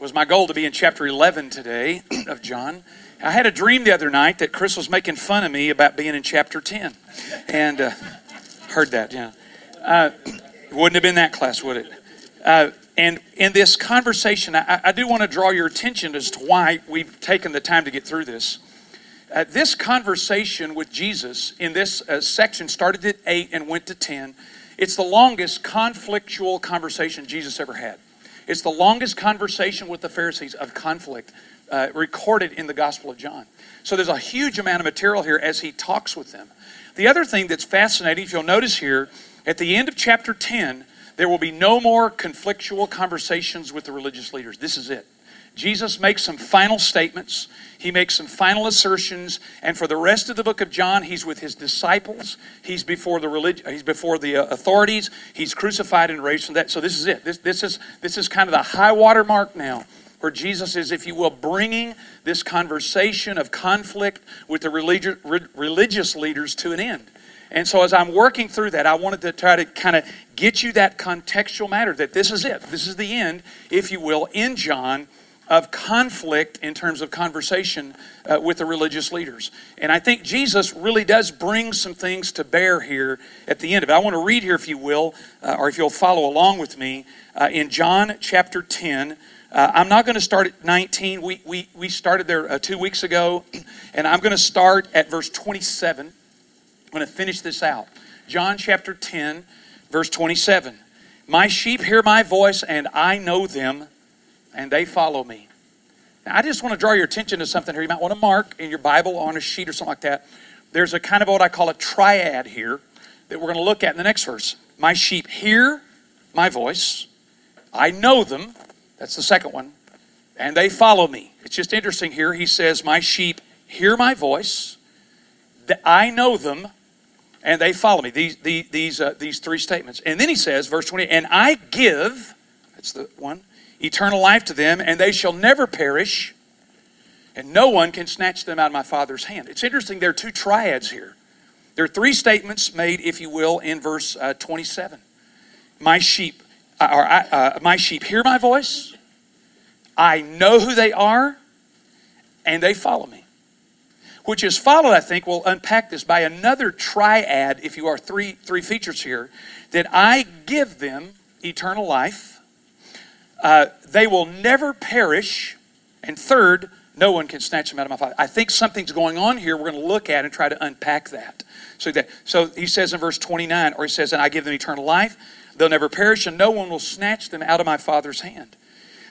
was my goal to be in chapter 11 today of John. I had a dream the other night that Chris was making fun of me about being in chapter 10. And uh, heard that, yeah. Uh, wouldn't have been that class, would it? Uh, and in this conversation, I, I do want to draw your attention as to why we've taken the time to get through this. Uh, this conversation with Jesus in this uh, section started at 8 and went to 10. It's the longest conflictual conversation Jesus ever had. It's the longest conversation with the Pharisees of conflict uh, recorded in the Gospel of John. So there's a huge amount of material here as he talks with them. The other thing that's fascinating, if you'll notice here, at the end of chapter 10, there will be no more conflictual conversations with the religious leaders. This is it. Jesus makes some final statements. He makes some final assertions, and for the rest of the book of John, he's with his disciples. He's before the relig- He's before the uh, authorities. He's crucified and raised from that. So this is it. This, this is this is kind of the high water mark now, where Jesus is, if you will, bringing this conversation of conflict with the religi- re- religious leaders to an end. And so, as I'm working through that, I wanted to try to kind of get you that contextual matter that this is it. This is the end, if you will, in John of conflict in terms of conversation uh, with the religious leaders. And I think Jesus really does bring some things to bear here at the end of it. I want to read here, if you will, uh, or if you'll follow along with me, uh, in John chapter 10. Uh, I'm not going to start at 19. We, we, we started there uh, two weeks ago, and I'm going to start at verse 27. I'm going to finish this out. John chapter 10, verse 27. My sheep hear my voice, and I know them and they follow me. Now, I just want to draw your attention to something here. You might want to mark in your Bible on a sheet or something like that. There's a kind of what I call a triad here that we're going to look at in the next verse. My sheep hear my voice, I know them. That's the second one. And they follow me. It's just interesting here. He says, My sheep hear my voice, I know them, and they follow me. These, these, these, uh, these three statements. And then he says, verse 20, and I give, that's the one, eternal life to them, and they shall never perish, and no one can snatch them out of my Father's hand. It's interesting, there are two triads here. There are three statements made, if you will, in verse uh, 27. My sheep, uh, or uh, my sheep hear my voice. I know who they are, and they follow me. Which is followed, I think, we'll unpack this by another triad, if you are three three features here, that I give them eternal life uh, they will never perish. And third, no one can snatch them out of my Father. I think something's going on here we're going to look at and try to unpack that. So, that, so he says in verse 29, or he says, And I give them eternal life. They'll never perish, and no one will snatch them out of my Father's hand.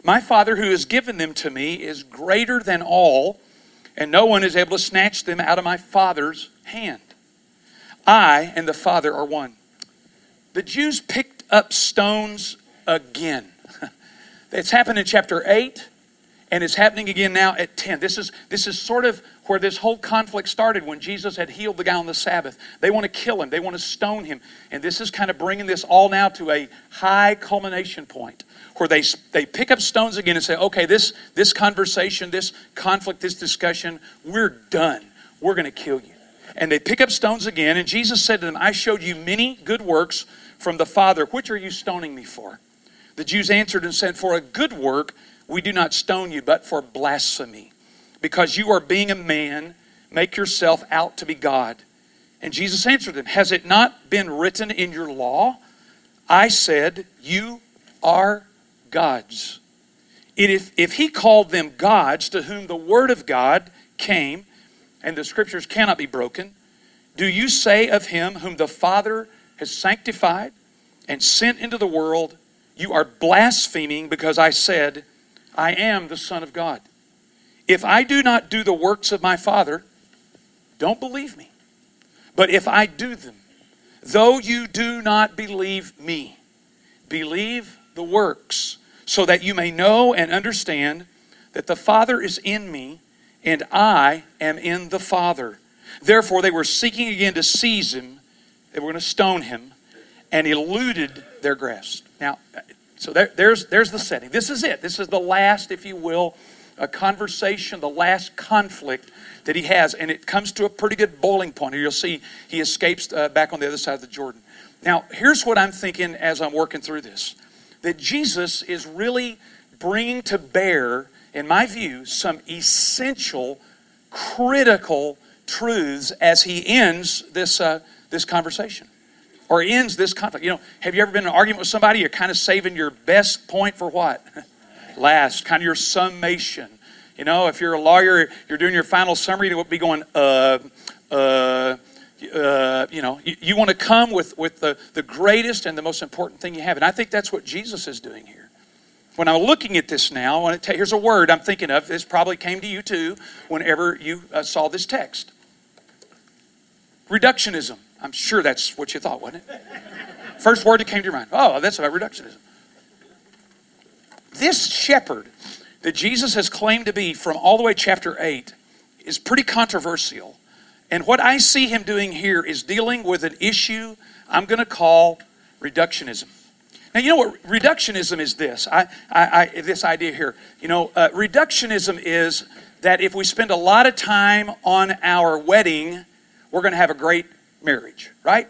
My Father who has given them to me is greater than all, and no one is able to snatch them out of my Father's hand. I and the Father are one. The Jews picked up stones again. It's happened in chapter 8, and it's happening again now at 10. This is, this is sort of where this whole conflict started when Jesus had healed the guy on the Sabbath. They want to kill him, they want to stone him. And this is kind of bringing this all now to a high culmination point where they, they pick up stones again and say, okay, this, this conversation, this conflict, this discussion, we're done. We're going to kill you. And they pick up stones again, and Jesus said to them, I showed you many good works from the Father. Which are you stoning me for? The Jews answered and said, For a good work we do not stone you, but for blasphemy. Because you are being a man, make yourself out to be God. And Jesus answered them, Has it not been written in your law? I said, You are gods. If, if he called them gods to whom the word of God came, and the scriptures cannot be broken, do you say of him whom the Father has sanctified and sent into the world, you are blaspheming because I said, I am the Son of God. If I do not do the works of my Father, don't believe me. But if I do them, though you do not believe me, believe the works, so that you may know and understand that the Father is in me and I am in the Father. Therefore, they were seeking again to seize him, they were going to stone him, and eluded their grasp. Now, so there, there's, there's the setting. This is it. This is the last, if you will, a conversation, the last conflict that he has. And it comes to a pretty good boiling point. You'll see he escapes uh, back on the other side of the Jordan. Now, here's what I'm thinking as I'm working through this that Jesus is really bringing to bear, in my view, some essential, critical truths as he ends this, uh, this conversation or ends this conflict. You know, have you ever been in an argument with somebody? You're kind of saving your best point for what? Last, kind of your summation. You know, if you're a lawyer, you're doing your final summary, you'll be going, uh, uh, uh, you know, you, you want to come with, with the, the greatest and the most important thing you have. And I think that's what Jesus is doing here. When I'm looking at this now, to here's a word I'm thinking of. This probably came to you too whenever you uh, saw this text. Reductionism. I'm sure that's what you thought, wasn't it? First word that came to your mind. Oh, that's about reductionism. This shepherd that Jesus has claimed to be from all the way chapter 8 is pretty controversial. And what I see him doing here is dealing with an issue I'm going to call reductionism. Now, you know what reductionism is this? I, I, I this idea here. You know, uh, reductionism is that if we spend a lot of time on our wedding, we're going to have a great marriage, right?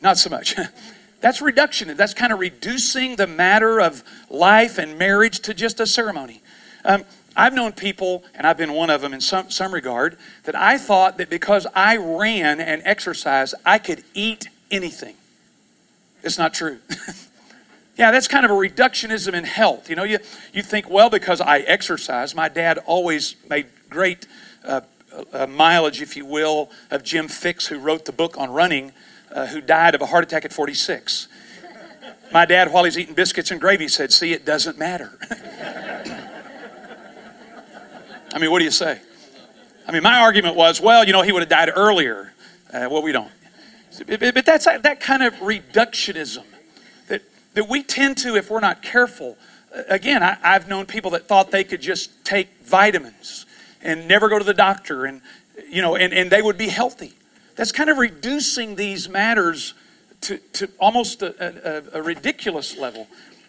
Not so much. That's reduction. That's kind of reducing the matter of life and marriage to just a ceremony. Um, I've known people, and I've been one of them in some, some regard, that I thought that because I ran and exercised, I could eat anything. It's not true. yeah, that's kind of a reductionism in health. You know, you, you think, well, because I exercise, my dad always made great uh, uh, mileage, if you will, of Jim Fixx, who wrote the book on running, uh, who died of a heart attack at 46. My dad, while he's eating biscuits and gravy, said, See, it doesn't matter. I mean, what do you say? I mean, my argument was, well, you know, he would have died earlier. Uh, well, we don't. But that's that kind of reductionism that, that we tend to, if we're not careful. Again, I, I've known people that thought they could just take vitamins and never go to the doctor and, you know, and, and they would be healthy. That's kind of reducing these matters to, to almost a, a, a ridiculous level.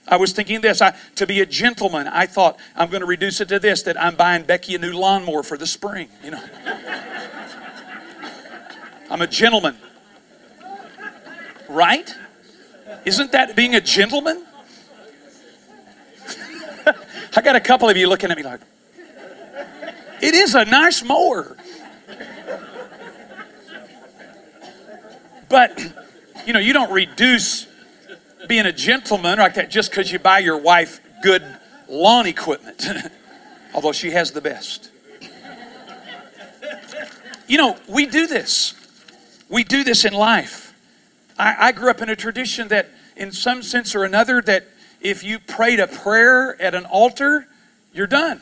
I was thinking this I, to be a gentleman, I thought I'm going to reduce it to this that I'm buying Becky a new lawnmower for the spring. You know, I'm a gentleman, right? Isn't that being a gentleman? I got a couple of you looking at me like, it is a nice mower. But, you know, you don't reduce being a gentleman like that just because you buy your wife good lawn equipment, although she has the best. You know, we do this. We do this in life. I, I grew up in a tradition that, in some sense or another, that if you prayed a prayer at an altar, you're done.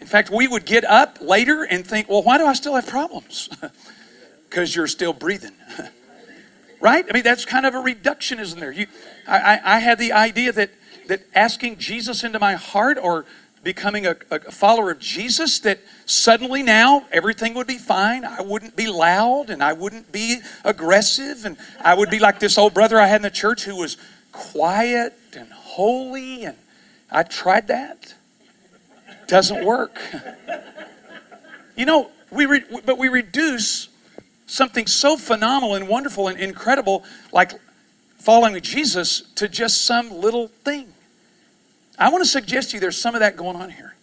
In fact, we would get up later and think, well, why do I still have problems? Because you're still breathing. right? I mean, that's kind of a reductionism there. You, I, I, had the idea that, that asking Jesus into my heart or becoming a, a follower of Jesus, that suddenly now everything would be fine. I wouldn't be loud and I wouldn't be aggressive. And I would be like this old brother I had in the church who was quiet and holy. And I tried that. Doesn't work. you know, we re- but we reduce something so phenomenal and wonderful and incredible like following Jesus to just some little thing. I want to suggest to you there's some of that going on here.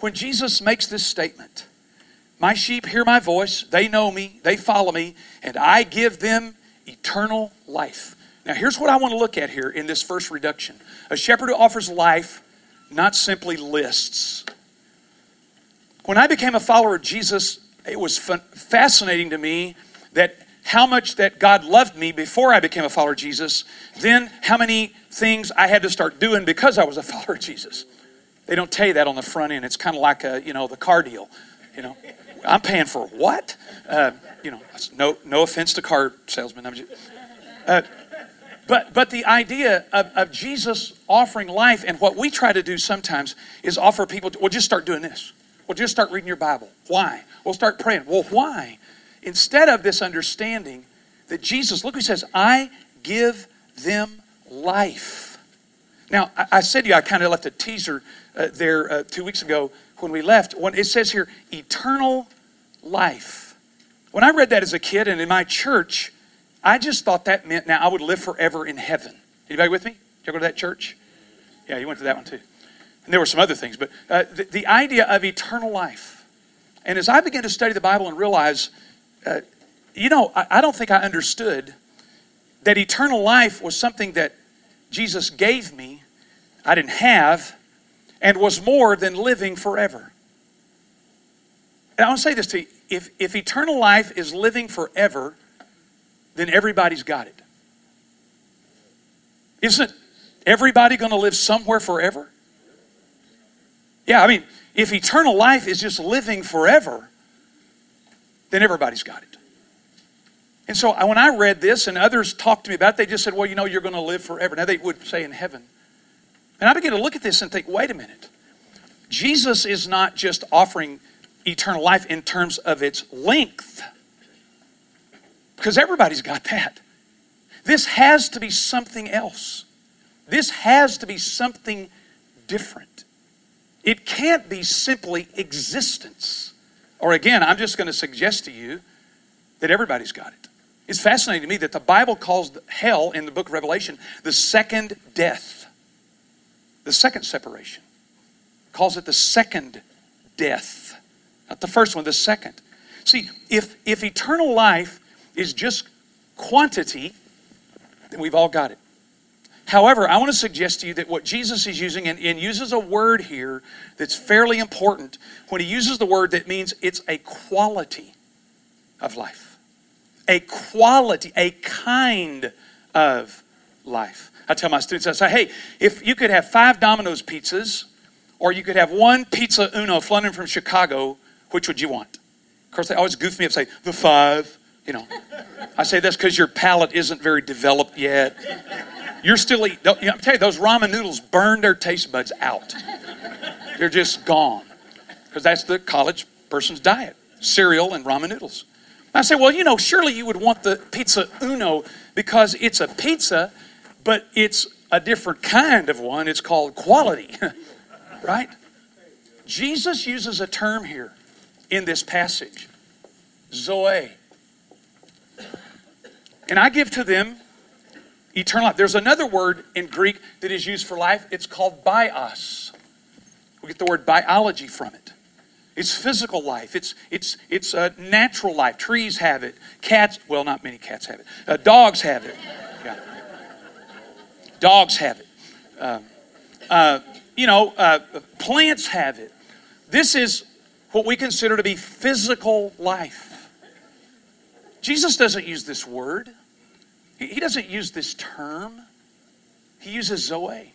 When Jesus makes this statement, my sheep hear my voice, they know me, they follow me, and I give them eternal life. Now, here's what I want to look at here in this first reduction a shepherd who offers life, not simply lists. When I became a follower of Jesus, it was fascinating to me that how much that God loved me before I became a follower of Jesus, then how many things I had to start doing because I was a follower of Jesus. They don't tell you that on the front end. It's kind of like a, you know, the car deal. You know, I'm paying for what? Uh, you know, no, no offense to car salesmen. I'm just, uh, but, but the idea of, of Jesus offering life and what we try to do sometimes is offer people, to, well, just start doing this. Well, just start reading your Bible. Why? We'll start praying. Well, why? Instead of this understanding that Jesus, look, he says, I give them life. Now, I, I said to you, I kind of left a teaser uh, there uh, two weeks ago when we left. When it says here, eternal life. When I read that as a kid and in my church, I just thought that meant now I would live forever in heaven. Anybody with me? Did you go to that church? Yeah, you went to that one too. And there were some other things, but uh, the, the, idea of eternal life. And as I began to study the Bible and realize, uh, you know, I, I don't think I understood that eternal life was something that Jesus gave me, I didn't have, and was more than living forever. And I want to say this to you if, if eternal life is living forever, then everybody's got it. Isn't everybody going to live somewhere forever? Yeah, I mean, if eternal life is just living forever, then everybody's got it. And so uh, when I read this and others talked to me about it, they just said, well, you know, you're going to live forever. Now they would say in heaven. And I began to look at this and think, wait a minute. Jesus is not just offering eternal life in terms of its length, because everybody's got that. This has to be something else. This has to be something different. It can't be simply existence. Or again, I'm just going to suggest to you that everybody's got it. It's fascinating to me that the Bible calls hell in the book of Revelation the second death, the second separation. Calls it the second death. Not the first one, the second. See, if, if eternal life is just quantity, then we've all got it. However, I want to suggest to you that what Jesus is using, and, and, uses a word here that's fairly important, when he uses the word that means it's a quality of life. A quality, a kind of life. I tell my students, I say, hey, if you could have five Domino's pizzas, or you could have one pizza uno flown in from Chicago, which would you want? Of course, they always goof me up and say, the five. You know, I say that's because your palate isn't very developed yet. You're still eating. You know, I'm telling you, those ramen noodles burn their taste buds out. They're just gone because that's the college person's diet: cereal and ramen noodles. I say, well, you know, surely you would want the pizza uno because it's a pizza, but it's a different kind of one. It's called quality, right? Jesus uses a term here in this passage Zoe. And I give to them eternal life. There's another word in Greek that is used for life. It's called bios. We get the word biology from it. It's physical life. It's it's it's natural life. Trees have it. Cats, well, not many cats have it. Uh, dogs have it. Yeah. Dogs have it. Uh, uh, you know, uh, plants have it. This is what we consider to be physical life. Jesus doesn't use this word. He doesn't use this term, he uses Zoe.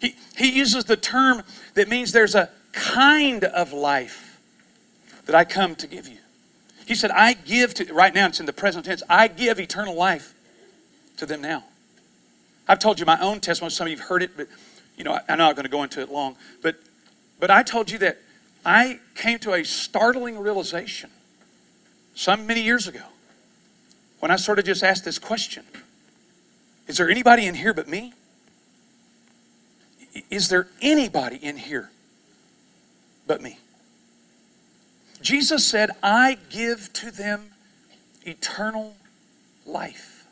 He, he uses the term that means there's a kind of life that I come to give you. He said, I give to, right now it's in the present tense, I give eternal life to them now. I've told you my own testimony. Some of you have heard it, but you know, I'm not going to go into it long. But, but I told you that I came to a startling realization some many years ago when I sort of just asked this question Is there anybody in here but me? Is there anybody in here but me? Jesus said, I give to them eternal life.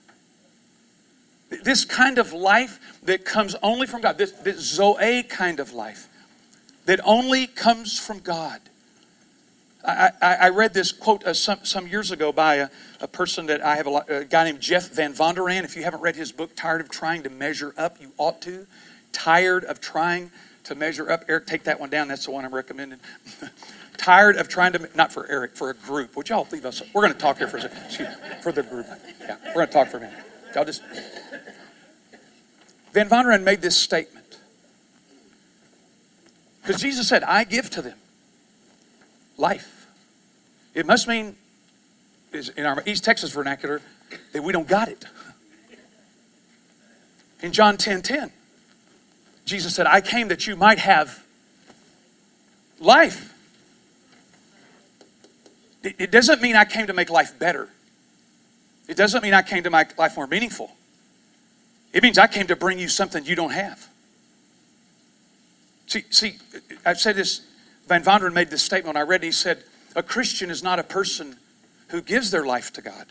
This kind of life that comes only from God, this, this Zoe kind of life that only comes from God. I, I, read this quote uh, some, some years ago by a, a person that I have, a, a, guy named Jeff Van Vonderen. If you haven't read his book, Tired of Trying to Measure Up, you ought to. Tired of Trying to Measure Up. Eric, take that one down. That's the one I'm recommending. Tired of trying to, not for Eric, for a group. Would y'all leave us? We're going to talk here for a second. Excuse me, for the group. Yeah, we're going to talk for a minute. Y'all just. Van Vonderen made this statement. Because Jesus said, I give to them life. It must mean, in our East Texas vernacular, that we don't got it. In John 10 10, Jesus said, I came that you might have life. It doesn't mean I came to make life better. It doesn't mean I came to make life more meaningful. It means I came to bring you something you don't have. See, see, I've said this, Van Vonderen made this statement I read. He said, A Christian is not a person who gives their life to God.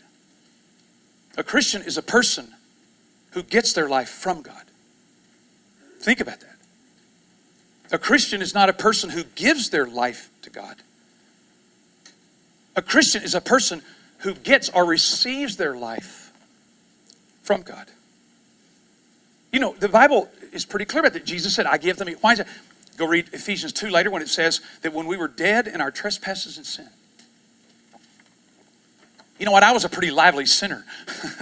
A Christian is a person who gets their life from God. Think about that. A Christian is not a person who gives their life to God. A Christian is a person who gets or receives their life from God. You know, the Bible is pretty clear about that. Jesus said, I give them. Why is it? Go read Ephesians 2 later when it says that when we were dead in our trespasses and sin. You know what? I was a pretty lively sinner.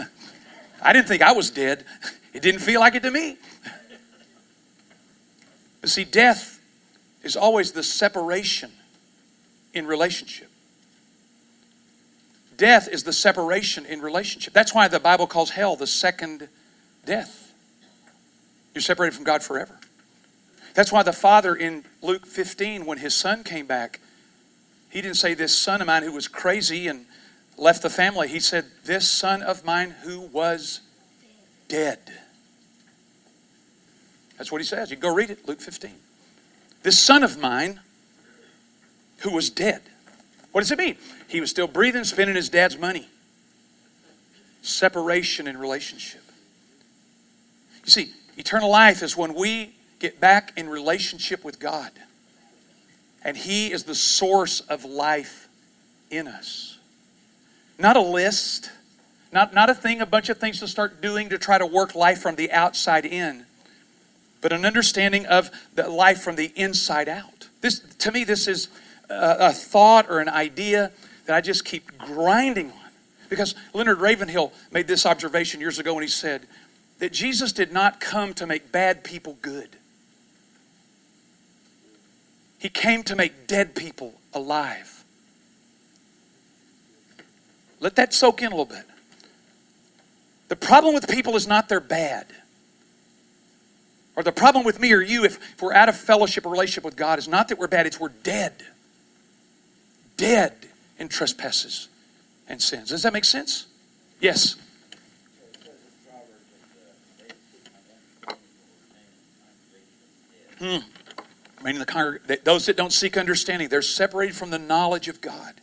I didn't think I was dead. It didn't feel like it to me. But see, death is always the separation in relationship. Death is the separation in relationship. That's why the Bible calls hell the second death. You're separated from God forever. That's why the father in Luke 15, when his son came back, he didn't say, This son of mine who was crazy and left the family. He said, This son of mine who was dead. That's what he says. You go read it, Luke 15. This son of mine who was dead. What does it mean? He was still breathing, spending his dad's money. Separation in relationship. You see, eternal life is when we get back in relationship with God. And He is the source of life in us. Not a list, not, not a thing, a bunch of things to start doing to try to work life from the outside in, but an understanding of the life from the inside out. This, to me, this is a, a thought or an idea that I just keep grinding on. Because Leonard Ravenhill made this observation years ago when he said that Jesus did not come to make bad people good. He came to make dead people alive. Let that soak in a little bit. The problem with people is not they're bad. Or the problem with me or you, if, if we're out of fellowship or relationship with God, is not that we're bad, it's we're dead. Dead in trespasses and sins. Does that make sense? Yes. Hmm. I mean, the congreg- those that don't seek understanding, they're separated from the knowledge of God.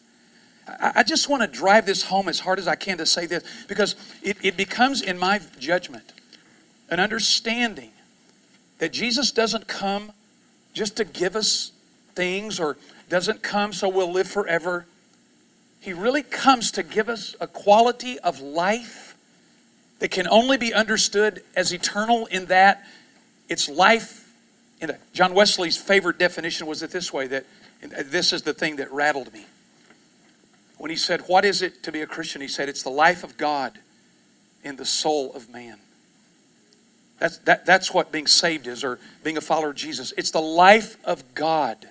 I just want to drive this home as hard as I can to say this because it, it becomes, in my judgment, an understanding that Jesus doesn't come just to give us things or doesn't come so we'll live forever. He really comes to give us a quality of life that can only be understood as eternal in that it's life. In a, John Wesley's favorite definition was it this way that this is the thing that rattled me when he said, What is it to be a Christian? He said, It's the life of God in the soul of man. That's, that, that's what being saved is, or being a follower of Jesus. It's the life of God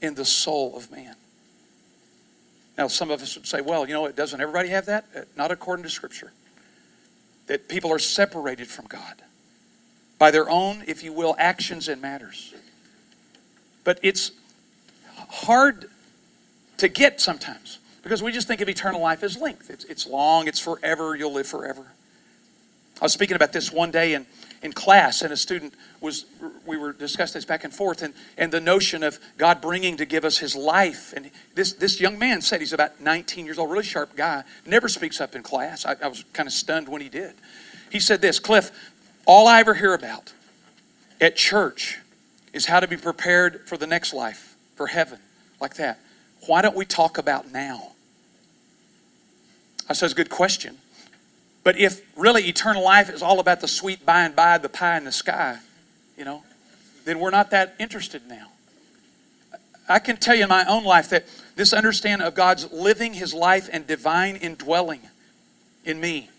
in the soul of man. Now, some of us would say, well, you know, it doesn't everybody have that? Uh, not according to Scripture. That people are separated from God by their own, if you will, actions and matters. But it's hard to get sometimes because we just think of eternal life as length. It's, it's long, it's forever, you'll live forever. I was speaking about this one day in, in class, and a student was, we were discussing this back and forth, and, and the notion of God bringing to give us his life. And this, this young man said, he's about 19 years old, really sharp guy, never speaks up in class. I, I was kind of stunned when he did. He said this Cliff, all I ever hear about at church is how to be prepared for the next life, for heaven, like that why don't we talk about now? I said, a good question. But if really eternal life is all about the sweet by and by, the pie in the sky, you know, then we're not that interested now. I can tell you in my own life that this understanding of God's living his life and divine indwelling in me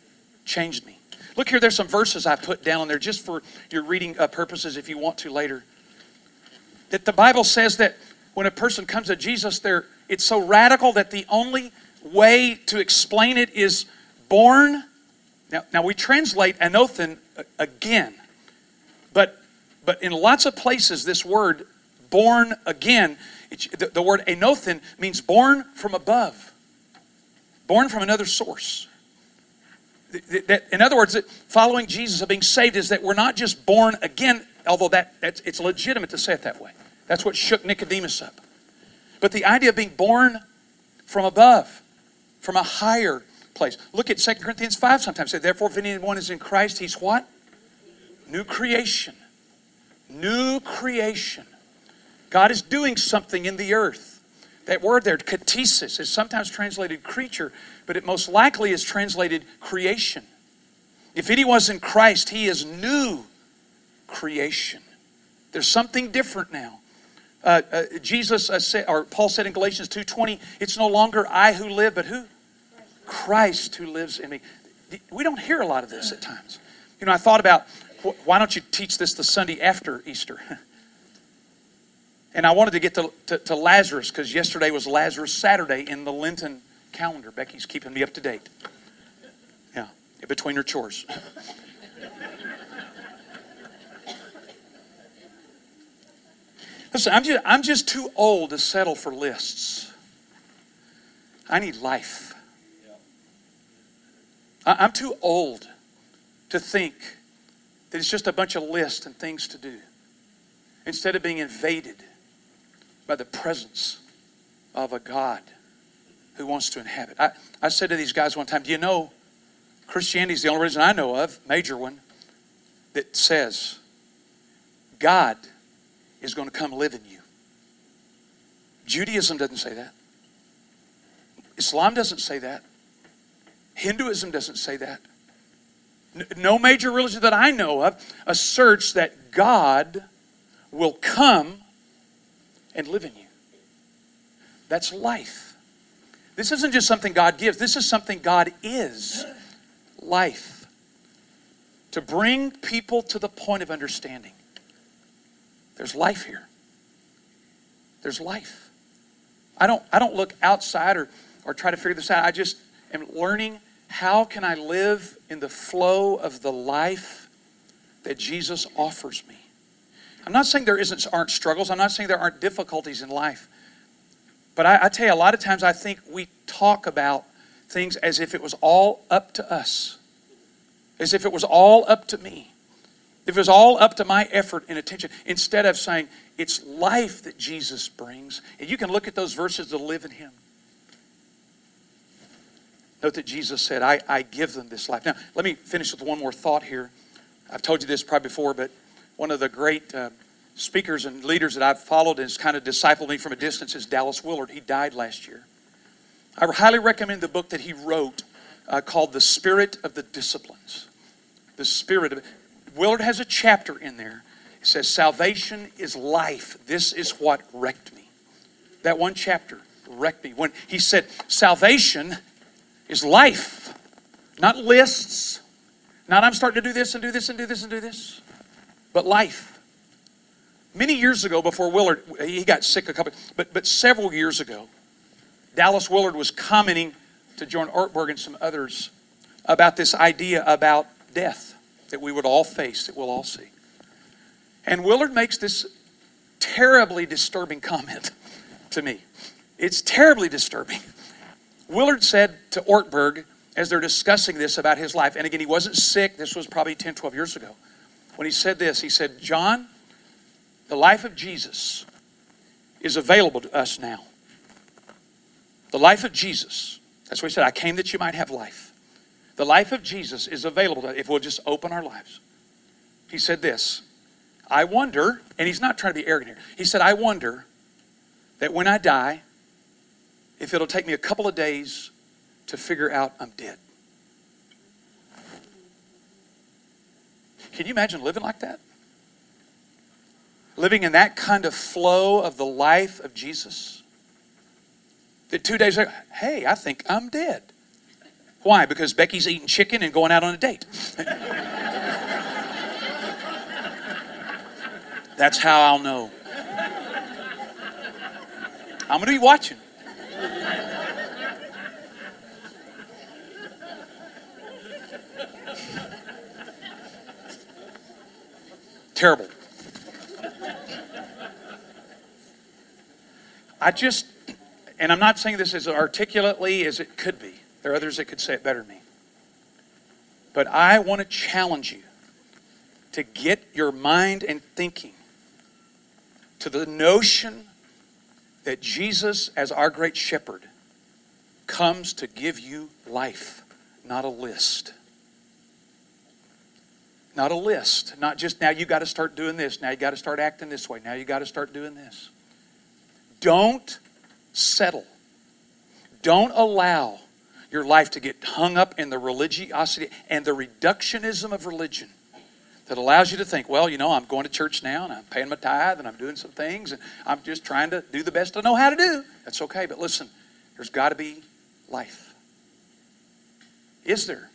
changed me. Look here, there's some verses I put down there just for your reading uh, purposes if you want to later. That the Bible says that when a person comes to Jesus, they're, it's so radical that the only way to explain it is born. Now, now we translate anothen again, but, but in lots of places, this word born again, the, the word anothen means born from above, born from another source. That, in other words, following Jesus of being saved is that we're not just born again, although that, that's, it's legitimate to say it that way. That's what shook Nicodemus up. But the idea of being born from above, from a higher place. Look at 2 Corinthians 5 sometimes. Say, Therefore, if anyone is in Christ, he's what? New creation. New creation. God is doing something in the earth. That word there, ktisis, is sometimes translated creature, but it most likely is translated creation. If any was in Christ, he is new creation. There's something different now. Uh, uh, Jesus uh, said, or Paul said in Galatians 2:20, it's no longer I who live, but who? Christ who lives in me. We don't hear a lot of this at times. You know, I thought about why don't you teach this the Sunday after Easter? and I wanted to get to, to, to Lazarus because yesterday was Lazarus Saturday in the Lenten calendar. Becky's keeping me up to date. Yeah, between her chores. Listen, I'm just, I'm just too old to settle for lists. I need life. I'm too old to think that it's just a bunch of lists and things to do. Instead of being invaded by the presence of a God who wants to inhabit. I, I said to these guys one time, Do you know Christianity is the only reason I know of, major one, that says God is going to come live in you. Judaism doesn't say that. Islam doesn't say that. Hinduism doesn't say that. No major religion that I know of asserts that God will come and live in you. That's life. This isn't just something God gives, this is something God is life. To bring people to the point of understanding. There's life here. There's life. I don't, I don't look outside or, or try to figure this out. I just am learning how can I live in the flow of the life that Jesus offers me. I'm not saying there isn't aren't struggles. I'm not saying there aren't difficulties in life. But I, I tell you, a lot of times I think we talk about things as if it was all up to us, as if it was all up to me. If it was all up to my effort and attention, instead of saying it's life that Jesus brings, and you can look at those verses to live in Him. Note that Jesus said, I, I give them this life. Now, let me finish with one more thought here. I've told you this probably before, but one of the great uh, speakers and leaders that I've followed and has kind of discipled me from a distance is Dallas Willard. He died last year. I highly recommend the book that he wrote uh, called The Spirit of the Disciplines. The Spirit of. Willard has a chapter in there. It says, Salvation is life. This is what wrecked me. That one chapter wrecked me. When he said, Salvation is life, not lists, not I'm starting to do this and do this and do this and do this, but life. Many years ago, before Willard, he got sick a couple, but, but several years ago, Dallas Willard was commenting to John Ortberg and some others about this idea about death that we would all face, that we'll all see. And Willard makes this terribly disturbing comment to me. It's terribly disturbing. Willard said to Ortberg as they're discussing this about his life, and again, he wasn't sick, this was probably 10, 12 years ago. When he said this, he said, John, the life of Jesus is available to us now. The life of Jesus, that's what he said, I came that you might have life. The life of Jesus is available if we'll just open our lives. He said this I wonder, and he's not trying to be arrogant here. He said, I wonder that when I die, if it'll take me a couple of days to figure out I'm dead. Can you imagine living like that? Living in that kind of flow of the life of Jesus? That two days later, hey, I think I'm dead. Why? Because Becky's eating chicken and going out on a date. That's how I'll know. I'm going to be watching. Terrible. I just, and I'm not saying this as articulately as it could be. There are others that could say it better than me. But I want to challenge you to get your mind and thinking to the notion that Jesus, as our great shepherd, comes to give you life, not a list. not a list, not just now you got to start doing this, now you got to start acting this way, now you got to start doing this. Don't settle. Don't allow your life to get hung up in the religiosity and the reductionism of religion that allows you to think, well, you know, I'm going to church now and I'm paying my tithe and I'm doing some things and I'm just trying to do the best I know how to do. That's okay, but listen, there's got to be life. Is there?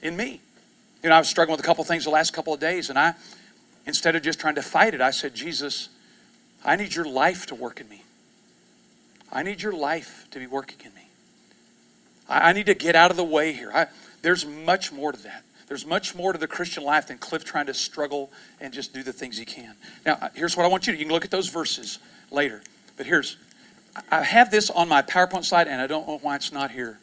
In me. You know, I was struggling with a couple things the last couple of days, and I, instead of just trying to fight it, I said, Jesus, I need your life to work in me. I need your life to be working in me. I, I need to get out of the way here. I, there's much more to that. There's much more to the Christian life than Cliff trying to struggle and just do the things he can. Now, uh, here's what I want you to You can look at those verses later. But here's, I have this on my PowerPoint slide, and I don't know why it's not here.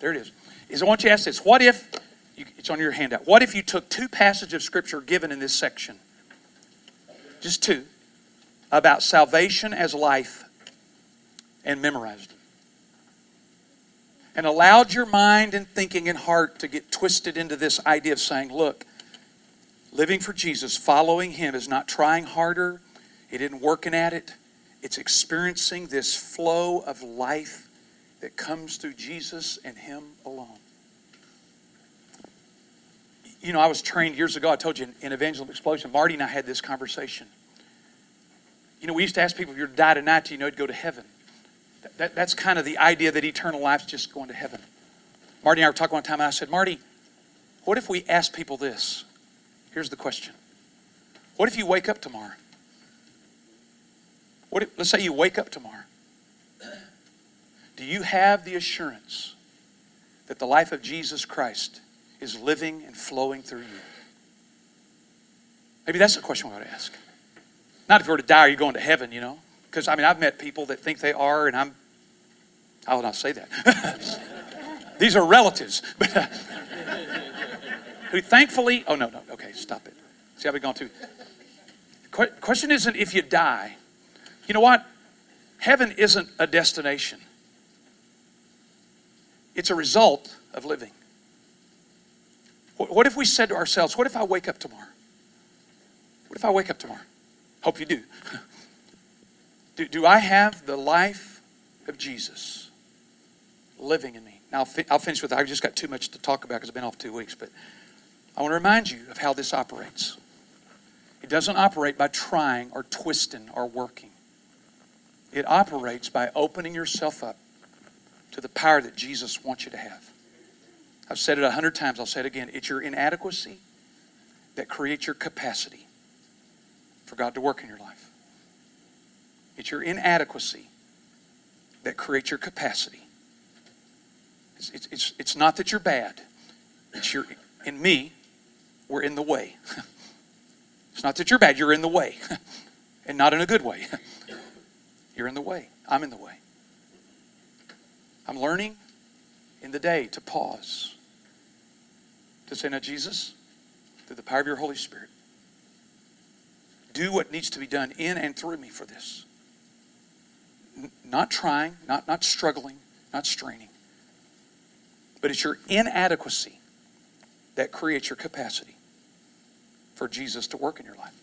There it is. Is I want you to ask this: What if it's on your handout? What if you took two passages of Scripture given in this section, just two, about salvation as life, and memorized them? and allowed your mind and thinking and heart to get twisted into this idea of saying, look, living for Jesus, following Him, is not trying harder, it isn't working at it, it's experiencing this flow of life that comes through Jesus and Him alone. You know, I was trained years ago, I told you in Evangelism Explosion, Marty and I had this conversation. You know, we used to ask people if you were to die tonight, do you know you'd go to heaven? That, that's kind of the idea that eternal life is just going to heaven. Marty and I were talking one time, and I said, Marty, what if we ask people this? Here's the question What if you wake up tomorrow? What if, let's say you wake up tomorrow. Do you have the assurance that the life of Jesus Christ is living and flowing through you? Maybe that's the question we ought to ask. Not if you were to die, are you going to heaven, you know? Because, I mean, I've met people that think they are, and I'm, I will not say that. These are relatives. who thankfully, oh, no, no, okay, stop it. See how we've gone to. Question isn't if you die. You know what? Heaven isn't a destination, it's a result of living. What if we said to ourselves, What if I wake up tomorrow? What if I wake up tomorrow? Hope you do. Do, do I have the life of Jesus living in me? Now, I'll finish with that. I've just got too much to talk about because I've been off two weeks, but I want to remind you of how this operates. It doesn't operate by trying or twisting or working. It operates by opening yourself up to the power that Jesus wants you to have. I've said it a hundred times, I'll say it again. It's your inadequacy that creates your capacity for God to work in your life. It's your inadequacy that creates your capacity. It's, it's, it's, it's not that you're bad. It's your, in me, we're in the way. it's not that you're bad, you're in the way. and not in a good way. you're in the way. I'm in the way. I'm learning in the day to pause, to say, Now, Jesus, through the power of your Holy Spirit, do what needs to be done in and through me for this not trying, not, not struggling, not straining. But it's your inadequacy that creates your capacity for Jesus to work in your life.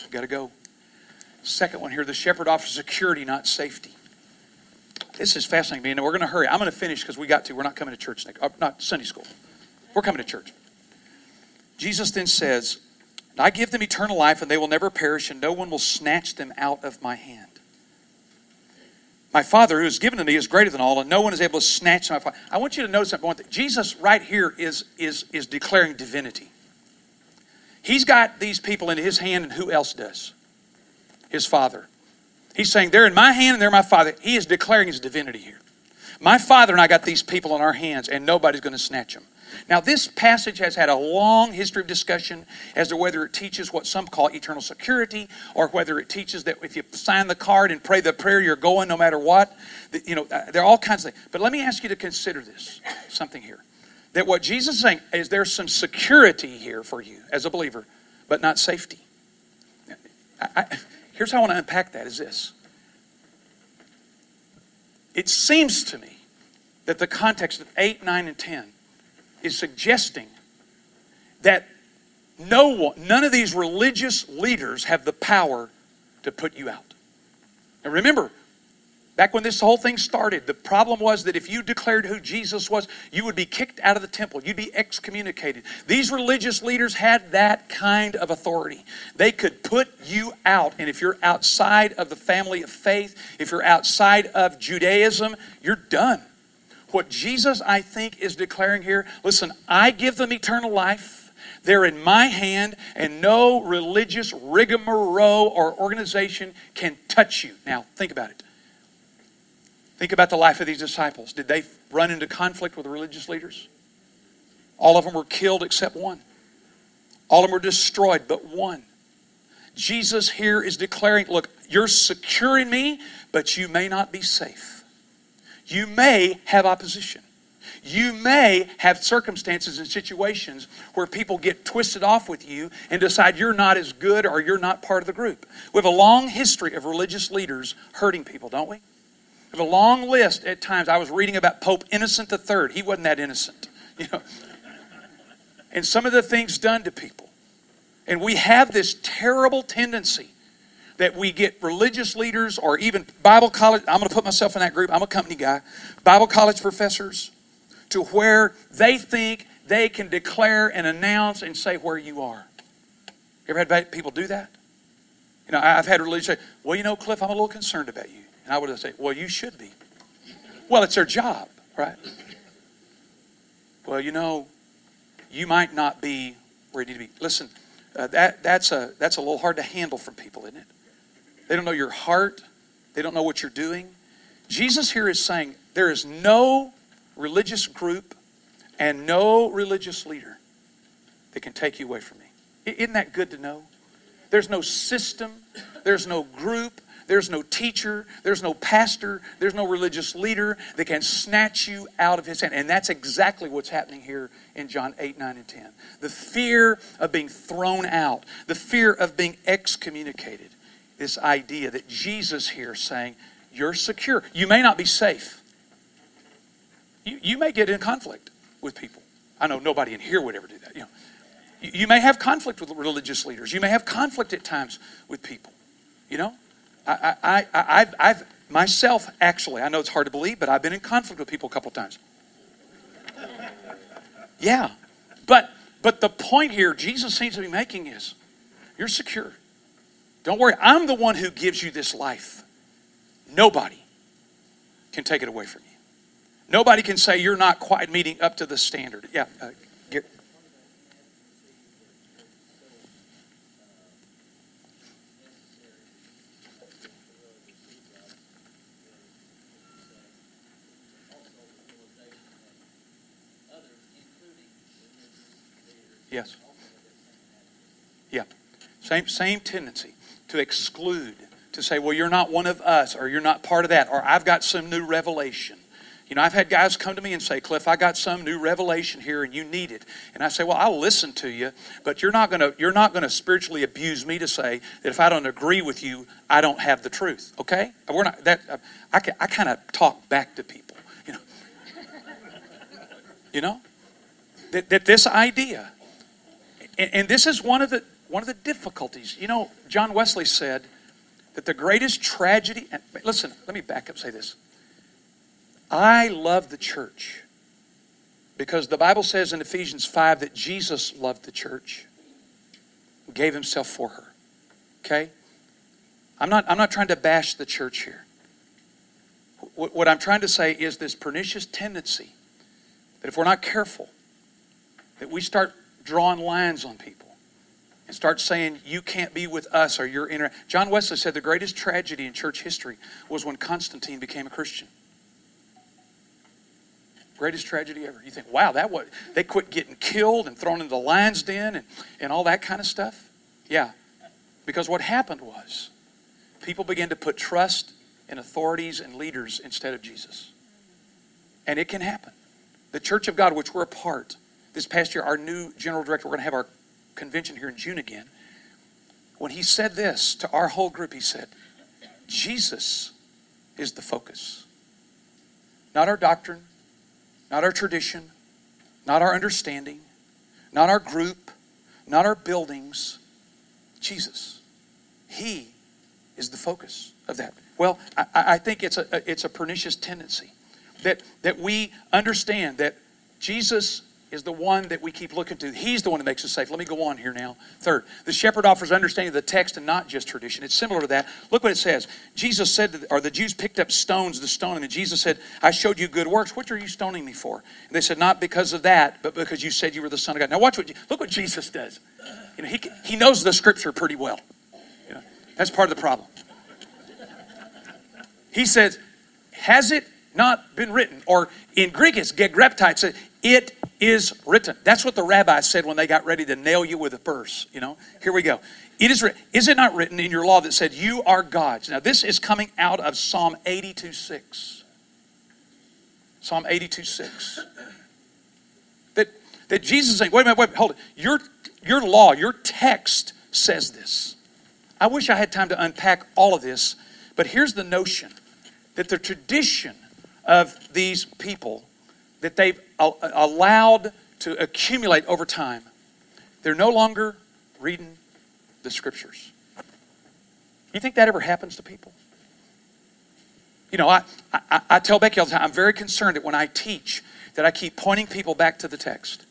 You've got to go. Second one here the shepherd offers security, not safety. This is fascinating to me, and we're going to hurry. I'm going to finish because we got to. We're not coming to church next, uh, not Sunday school. We're coming to church. Jesus then says, I give them eternal life, and they will never perish, and no one will snatch them out of my hand. My Father who has given to me is greater than all, and no one is able to snatch my Father. I want you to notice that Jesus right here is, is, is declaring divinity. He's got these people in his hand, and who else does? His Father. He's saying, They're in my hand and they're my Father. He is declaring his divinity here. My Father and I got these people in our hands, and nobody's going to snatch them. Now, this passage has had a long history of discussion as to whether it teaches what some call eternal security or whether it teaches that if you sign the card and pray the prayer, you're going no matter what. You know, uh, there are all kinds of things. But let me ask you to consider this something here. That what Jesus is saying is there's some security here for you as a believer, but not safety. I, I, here's how I want to unpack that is this. It seems to me that the context of 8, 9, and 10 is suggesting that No one, none of these religious leaders have the power to put you out. And remember, Back when this whole thing started, the problem was that if you declared who Jesus was, you would be kicked out of the temple. You'd be excommunicated. These religious leaders had that kind of authority. They could put you out. And if you're outside of the family of faith, if you're outside of Judaism, you're done. What Jesus, I think, is declaring here listen, I give them eternal life. They're in my hand, and no religious rigmarole or organization can touch you. Now, think about it. Think about the life of these disciples. Did they run into conflict with religious leaders? All of them were killed except one. All of them were destroyed but one. Jesus here is declaring look, you're secure in me, but you may not be safe. You may have opposition. You may have circumstances and situations where people get twisted off with you and decide you're not as good or you're not part of the group. We have a long history of religious leaders hurting people, don't we? We have a long list at times. I was reading about Pope Innocent III. He wasn't that innocent, you know. And some of the things done to people. And we have this terrible tendency that we get religious leaders or even Bible college. I'm going to put myself in that group. I'm a company guy. Bible college professors to where they think they can declare and announce and say where you are. You ever had people do that? You know, I've had religious say, well, you know, Cliff, I'm a little concerned about you. And I would say, well, you should be. Well, it's their job, right? Well, you know, you might not be where you need to be. Listen, uh, that, that's, a, that's a little hard to handle for people, isn't it? They don't know your heart. They don't know what you're doing. Jesus here is saying there is no religious group and no religious leader that can take you away from me. Isn't that good to know? There's no system, there's no group, there's no teacher, there's no pastor, there's no religious leader that can snatch you out of his hand. And that's exactly what's happening here in John 8, 9, and 10. The fear of being thrown out, the fear of being excommunicated. This idea that Jesus here saying, You're secure. You may not be safe. You, you may get in conflict with people. I know nobody in here would ever do that. You know, you, you may have conflict with religious leaders. You may have conflict at times with people. You know, I, I, I, have I've myself actually, I know it's hard to believe, but I've been in conflict with people a couple times. Yeah, but but the point here Jesus seems to be making is, you're secure. Don't worry, I'm the one who gives you this life. Nobody can take it away from you. Nobody can say you're not quite meeting up to the standard. Yeah, uh, Yes. Yeah. Same, same tendency to exclude, to say, well, you're not one of us, or you're not part of that, or I've got some new revelation. You know, I've had guys come to me and say, Cliff, I got some new revelation here and you need it. And I say, Well, I'll listen to you, but you're not gonna you're not gonna spiritually abuse me to say that if I don't agree with you, I don't have the truth. Okay? We're not that I, can I kind of talk back to people, you know. you know? That, that this idea and, and this is one of the one of the difficulties. You know, John Wesley said that the greatest tragedy. And listen, let me back up. Say this. I love the church because the Bible says in Ephesians 5 that Jesus loved the church, gave himself for her. Okay? I'm not, I'm not trying to bash the church here. What, what I'm trying to say is this pernicious tendency that if we're not careful, that we start drawing lines on people and start saying you can't be with us or you're inter John Wesley said the greatest tragedy in church history was when Constantine became a Christian. Greatest tragedy ever. You think, wow, that what they quit getting killed and thrown into the lion's den and, and all that kind of stuff? Yeah. Because what happened was people began to put trust in authorities and leaders instead of Jesus. And it can happen. The church of God, which we're a part, this past year, our new general director, we're going to have our convention here in June again. When he said this to our whole group, he said, Jesus is the focus. Not our doctrine, not our tradition, not our understanding, not our group, not our buildings, Jesus. He is the focus of that. Well, I, I think it's a, it's a pernicious tendency that, that we understand that Jesus is the one that we keep looking to. He's the one that makes us safe. Let me go on here now. Third, the shepherd offers understanding of the text and not just tradition. It's similar to that. Look what it says. Jesus said, to, or the Jews picked up stones to stone him, and Jesus said, I showed you good works. What are you stoning me for? And they said, Not because of that, but because you said you were the Son of God. Now, watch what, look what Jesus does. You know, he, he knows the scripture pretty well. You know, that's part of the problem. He says, Has it not been written? Or in Greek, it's gegraptai. It it is written. That's what the rabbis said when they got ready to nail you with a purse. You know, here we go. It is written. Is it not written in your law that said you are gods? Now, this is coming out of Psalm 82 6. Psalm 82 6. That, that Jesus is saying, wait a minute, wait, hold it. Your, your law, your text says this. I wish I had time to unpack all of this, but here's the notion that the tradition of these people that they've allowed to accumulate over time, they're no longer reading the scriptures. You think that ever happens to people? You know, I, I, I, tell Becky all the time, I'm very concerned that when I teach, that I keep pointing people back to the text.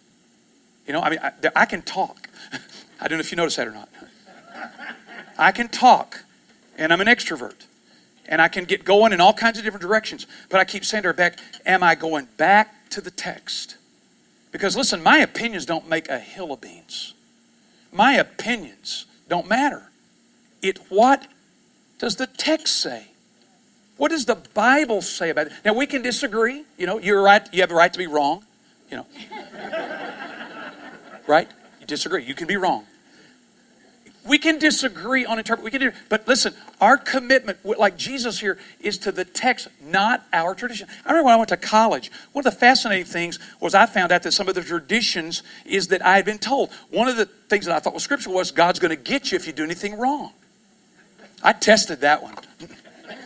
You know, I mean, I, I can talk. I don't know if you notice that or not. I can talk, and I'm an extrovert and I can get going in all kinds of different directions. But I keep saying to her, Beck, am I going back to the text? Because listen, my opinions don't make a hill of beans. My opinions don't matter. It what does the text say? What does the Bible say about it? Now we can disagree. You know, you're right. You have a right to be wrong. You know, right? You disagree. You can be wrong we can disagree on interpret. We can but listen, our commitment, like Jesus here, is to the text, not our tradition. I remember when I went to college. One of the fascinating things was I found out that some of the traditions is that I had been told. One of the things that I thought was scriptural was God's going to get you if you do anything wrong. I tested that one.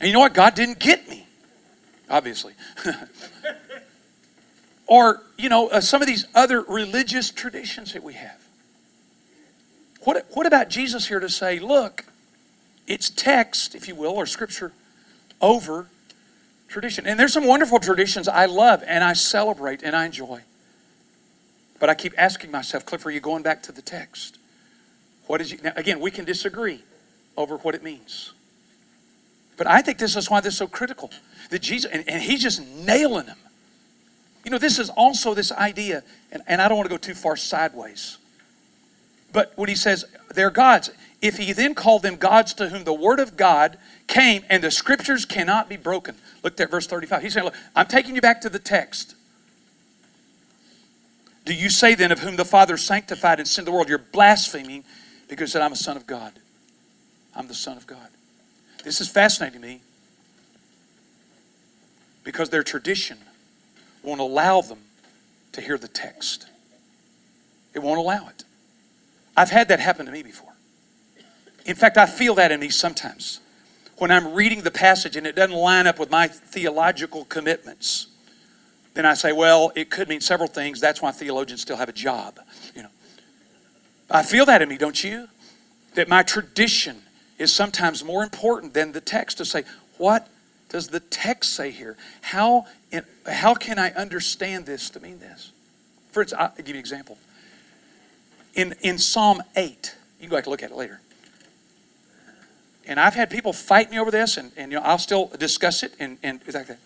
and you know what? God didn't get me, obviously. or, you know, uh, some of these other religious traditions that we have. What, what about Jesus here to say, look, it's text, if you will, or scripture over tradition? And there's some wonderful traditions I love and I celebrate and I enjoy. But I keep asking myself, Cliff, are you going back to the text? What is you, now, again, we can disagree over what it means. But I think this is why this is so critical. That Jesus, and, and he's just nailing them. You know, this is also this idea, and, and I don't want to go too far sideways. But when he says they're gods, if he then called them gods to whom the word of God came and the scriptures cannot be broken. Look at verse 35. He's saying, Look, I'm taking you back to the text. Do you say then of whom the Father sanctified and sent the world, you're blaspheming because that I'm a son of God? I'm the son of God. This is fascinating to me because their tradition won't allow them to hear the text. It won't allow it. I've had that happen to me before. In fact, I feel that in me sometimes. When I'm reading the passage and it doesn't line up with my theological commitments, then I say, well, it could mean several things. That's why theologians still have a job. You know. I feel that in me, don't you? That my tradition is sometimes more important than the text to say, what does the text say here? How, how can I understand this to mean this? For instance, I'll give you an example. In, in Psalm 8, you can go back and look at it later. And I've had people fight me over this, and, and you know, I'll still discuss it. And, and exactly.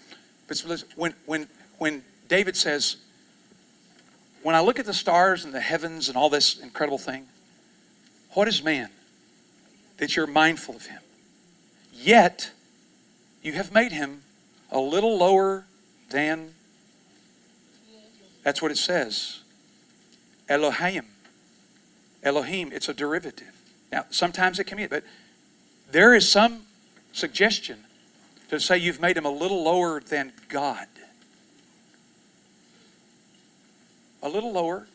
But when, when, when David says, When I look at the stars and the heavens and all this incredible thing, what is man that you're mindful of him? Yet, you have made him a little lower than. That's what it says. Elohim. Elohim, it's a derivative. Now, sometimes it can be, but there is some suggestion to say you've made him a little lower than God. A little lower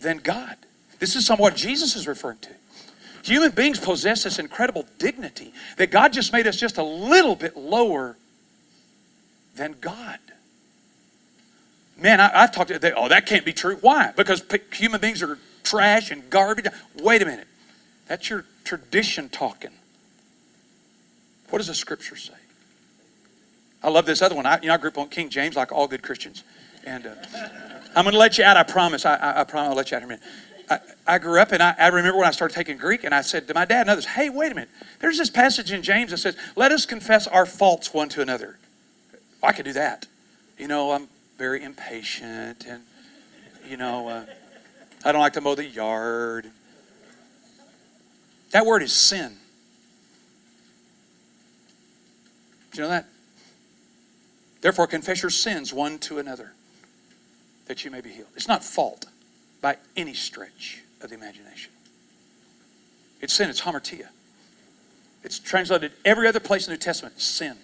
than God. This is somewhat Jesus is referring to. Human beings possess this incredible dignity that God just made us just a little bit lower than God. man, I, have talked to they, oh, that can't be true. Why? Because human beings are trash and garbage. Wait a minute. That's your tradition talking. What does the scripture say? I love this other one. I, you know, I grew up on King James like all good Christians. And uh, I'm going to let you out, I promise. I, I, I, promise I'll let you out in a minute. I, I grew up and I, I remember when I started taking Greek and I said to my dad and others, hey, wait a minute. There's this passage in James that says, let us confess our faults one to another. I could do that. You know, I'm very impatient and, you know, uh, I don't like to mow the yard. That word is sin. Do you know that? Therefore, confess your sins one to another that you may be healed. It's not fault by any stretch of the imagination. It's sin, it's hamartia. It's translated every other place in the New Testament, sin.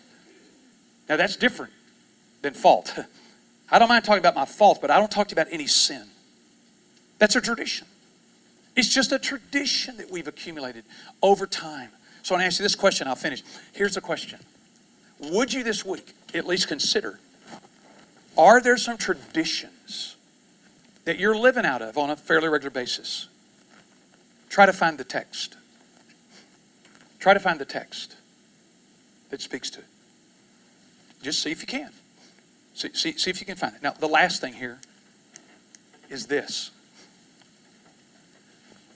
Now that's different than fault. I don't mind talking about my fault, but I don't talk to you about any sin. That's a tradition. It's just a tradition that we've accumulated over time. So I want to ask you this question, I'll finish. Here's the question Would you this week at least consider are there some traditions that you're living out of on a fairly regular basis? Try to find the text. Try to find the text that speaks to it. Just see if you can. See, see, see if you can find it. Now, the last thing here is this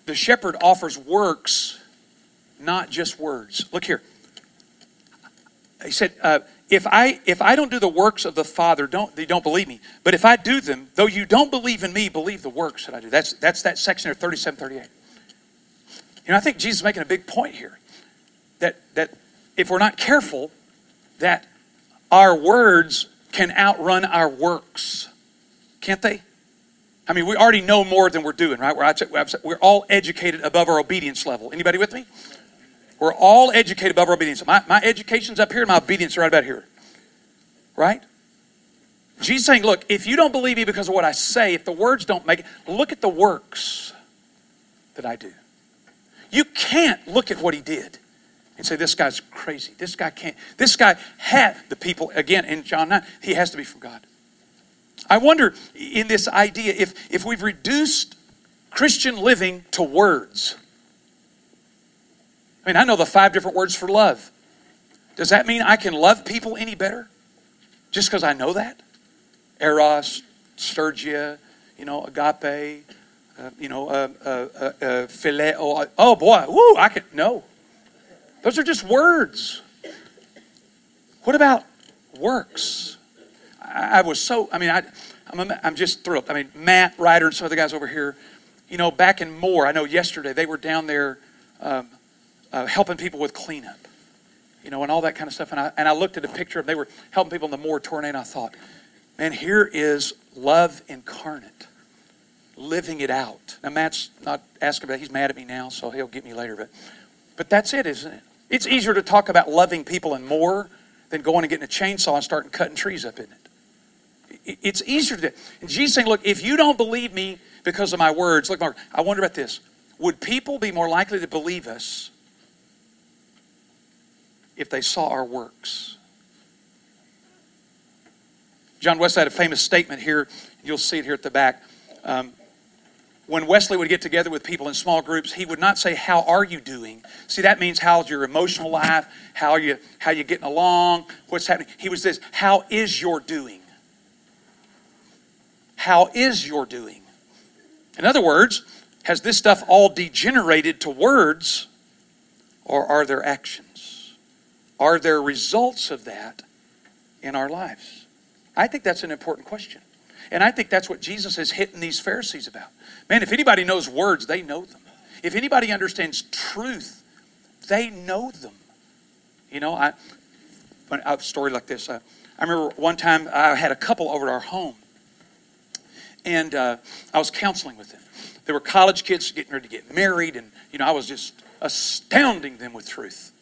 the shepherd offers works, not just words. Look here. He said, uh, if I if I don't do the works of the Father, don't you don't believe me. But if I do them, though you don't believe in me, believe the works that I do. That's that's that section of 37, 38. You know, I think Jesus is making a big point here. That that if we're not careful, that our words can outrun our works. Can't they? I mean, we already know more than we're doing, right? We're, we're all educated above our obedience level. Anybody with me? We're all educated above our obedience. My, my education's up here and my obedience is right about here. Right? Jesus saying, look, if you don't believe me because of what I say, if the words don't make it, look at the works that I do. You can't look at what he did and say, this guy's crazy. This guy can't. This guy had the people, again, in John 9, he has to be from God. I wonder in this idea if, if we've reduced Christian living to words I mean, I know the five different words for love. Does that mean I can love people any better? Just because I know that? Eros, storge, you know, agape, uh, you know, uh, uh, uh, uh phileo. Oh boy, woo, I can, no. Those are just words. What about works? I, I was so, I mean, I, I'm, I'm just thrilled. I mean, Matt Ryder and some of the guys over here, you know, back in Moore, I know yesterday they were down there um, uh, helping people with cleanup, you know, and all that kind of stuff. And I, and I looked at a picture of they were helping people in the Moore tornado. And I thought, man, here is love incarnate, living it out. Now, Matt's not asking about, he's mad at me now, so he'll get me later. But, but that's it, isn't it? It's easier to talk about loving people and more than going and getting a chainsaw and starting cutting trees up, isn't it? It's easier to. And Jesus saying, look, if you don't believe me because of my words, look, Mark, I wonder about this. Would people be more likely to believe us if they saw our works. John Wesley had a famous statement here. You'll see it here at the back. Um, when Wesley would get together with people in small groups, he would not say, "How are you doing?" See, that means how's your emotional life? How are you? How are you getting along? What's happening? He was this: How is your doing? How is your doing? In other words, has this stuff all degenerated to words, or are there actions? Are there results of that in our lives? I think that's an important question. And I think that's what Jesus is hitting these Pharisees about. Man, if anybody knows words, they know them. If anybody understands truth, they know them. You know, I, a story like this. Uh, I remember one time I had a couple over at our home, and uh, I was counseling with them. They were college kids getting ready to get married, and you know, I was just astounding them with truth.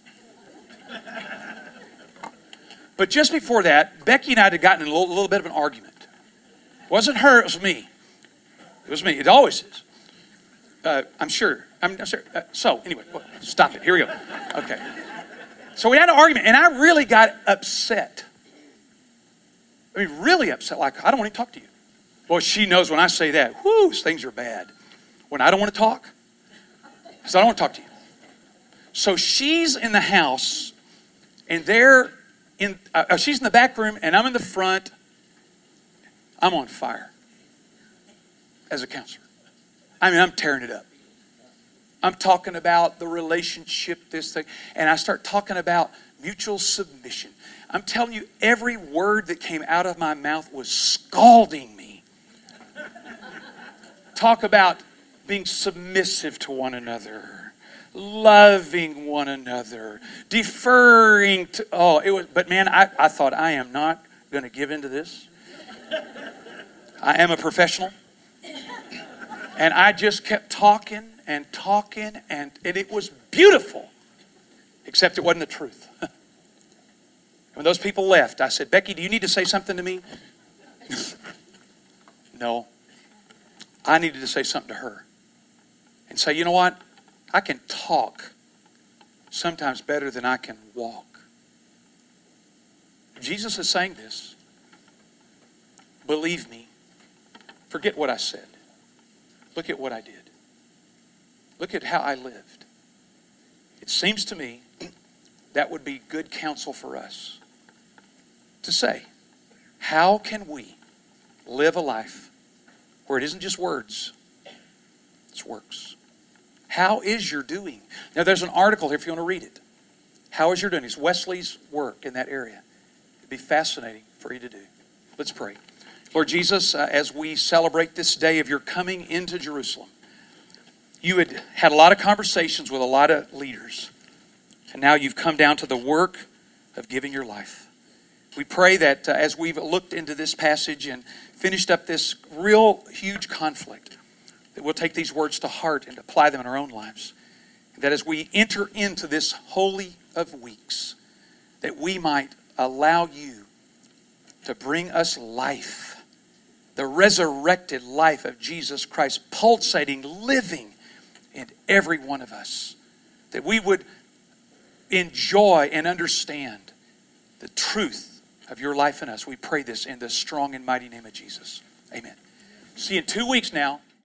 But just before that, Becky and I had gotten in a little, little bit of an argument. It wasn't her, it was me. It was me. It always is. Uh, I'm sure. I'm, I'm sure. Uh, so, anyway, stop it. Here we go. Okay. So we had an argument, and I really got upset. I mean, really upset. Like, I don't want to talk to you. Boy, she knows when I say that, whoo, things are bad. When I don't want to talk, because I don't want to talk to you. So she's in the house, and they're in. Uh, uh, she's in the back room, and I'm in the front. I'm on fire as a counselor. I mean, I'm tearing it up. I'm talking about the relationship, this thing, and I start talking about mutual submission. I'm telling you, every word that came out of my mouth was scalding me. Talk about being submissive to one another, loving one another, deferring to. Oh, it was, but man, I, I thought I am not going to give into this. I am a professional. And I just kept talking and talking, and, and it was beautiful, except it wasn't the truth. when those people left, I said, Becky, do you need to say something to me? no. I needed to say something to her and say, you know what? I can talk sometimes better than I can walk. Jesus is saying this. Believe me. Forget what I said. Look at what I did. Look at how I lived. It seems to me that would be good counsel for us to say, how can we live a life where it isn't just words, it's works? How is your doing? Now, there's an article here if you want to read it. How is your doing? It's Wesley's work in that area. It'd be fascinating for you to do. Let's pray. Lord Jesus, uh, as we celebrate this day of your coming into Jerusalem, you had had a lot of conversations with a lot of leaders, and now you've come down to the work of giving your life. We pray that uh, as we've looked into this passage and finished up this real huge conflict, that we'll take these words to heart and apply them in our own lives. That as we enter into this holy of weeks, that we might allow you to bring us life, the resurrected life of Jesus Christ, pulsating, living in every one of us. That we would enjoy and understand the truth of your life in us. We pray this in the strong and mighty name of Jesus. Amen. See you in two weeks now.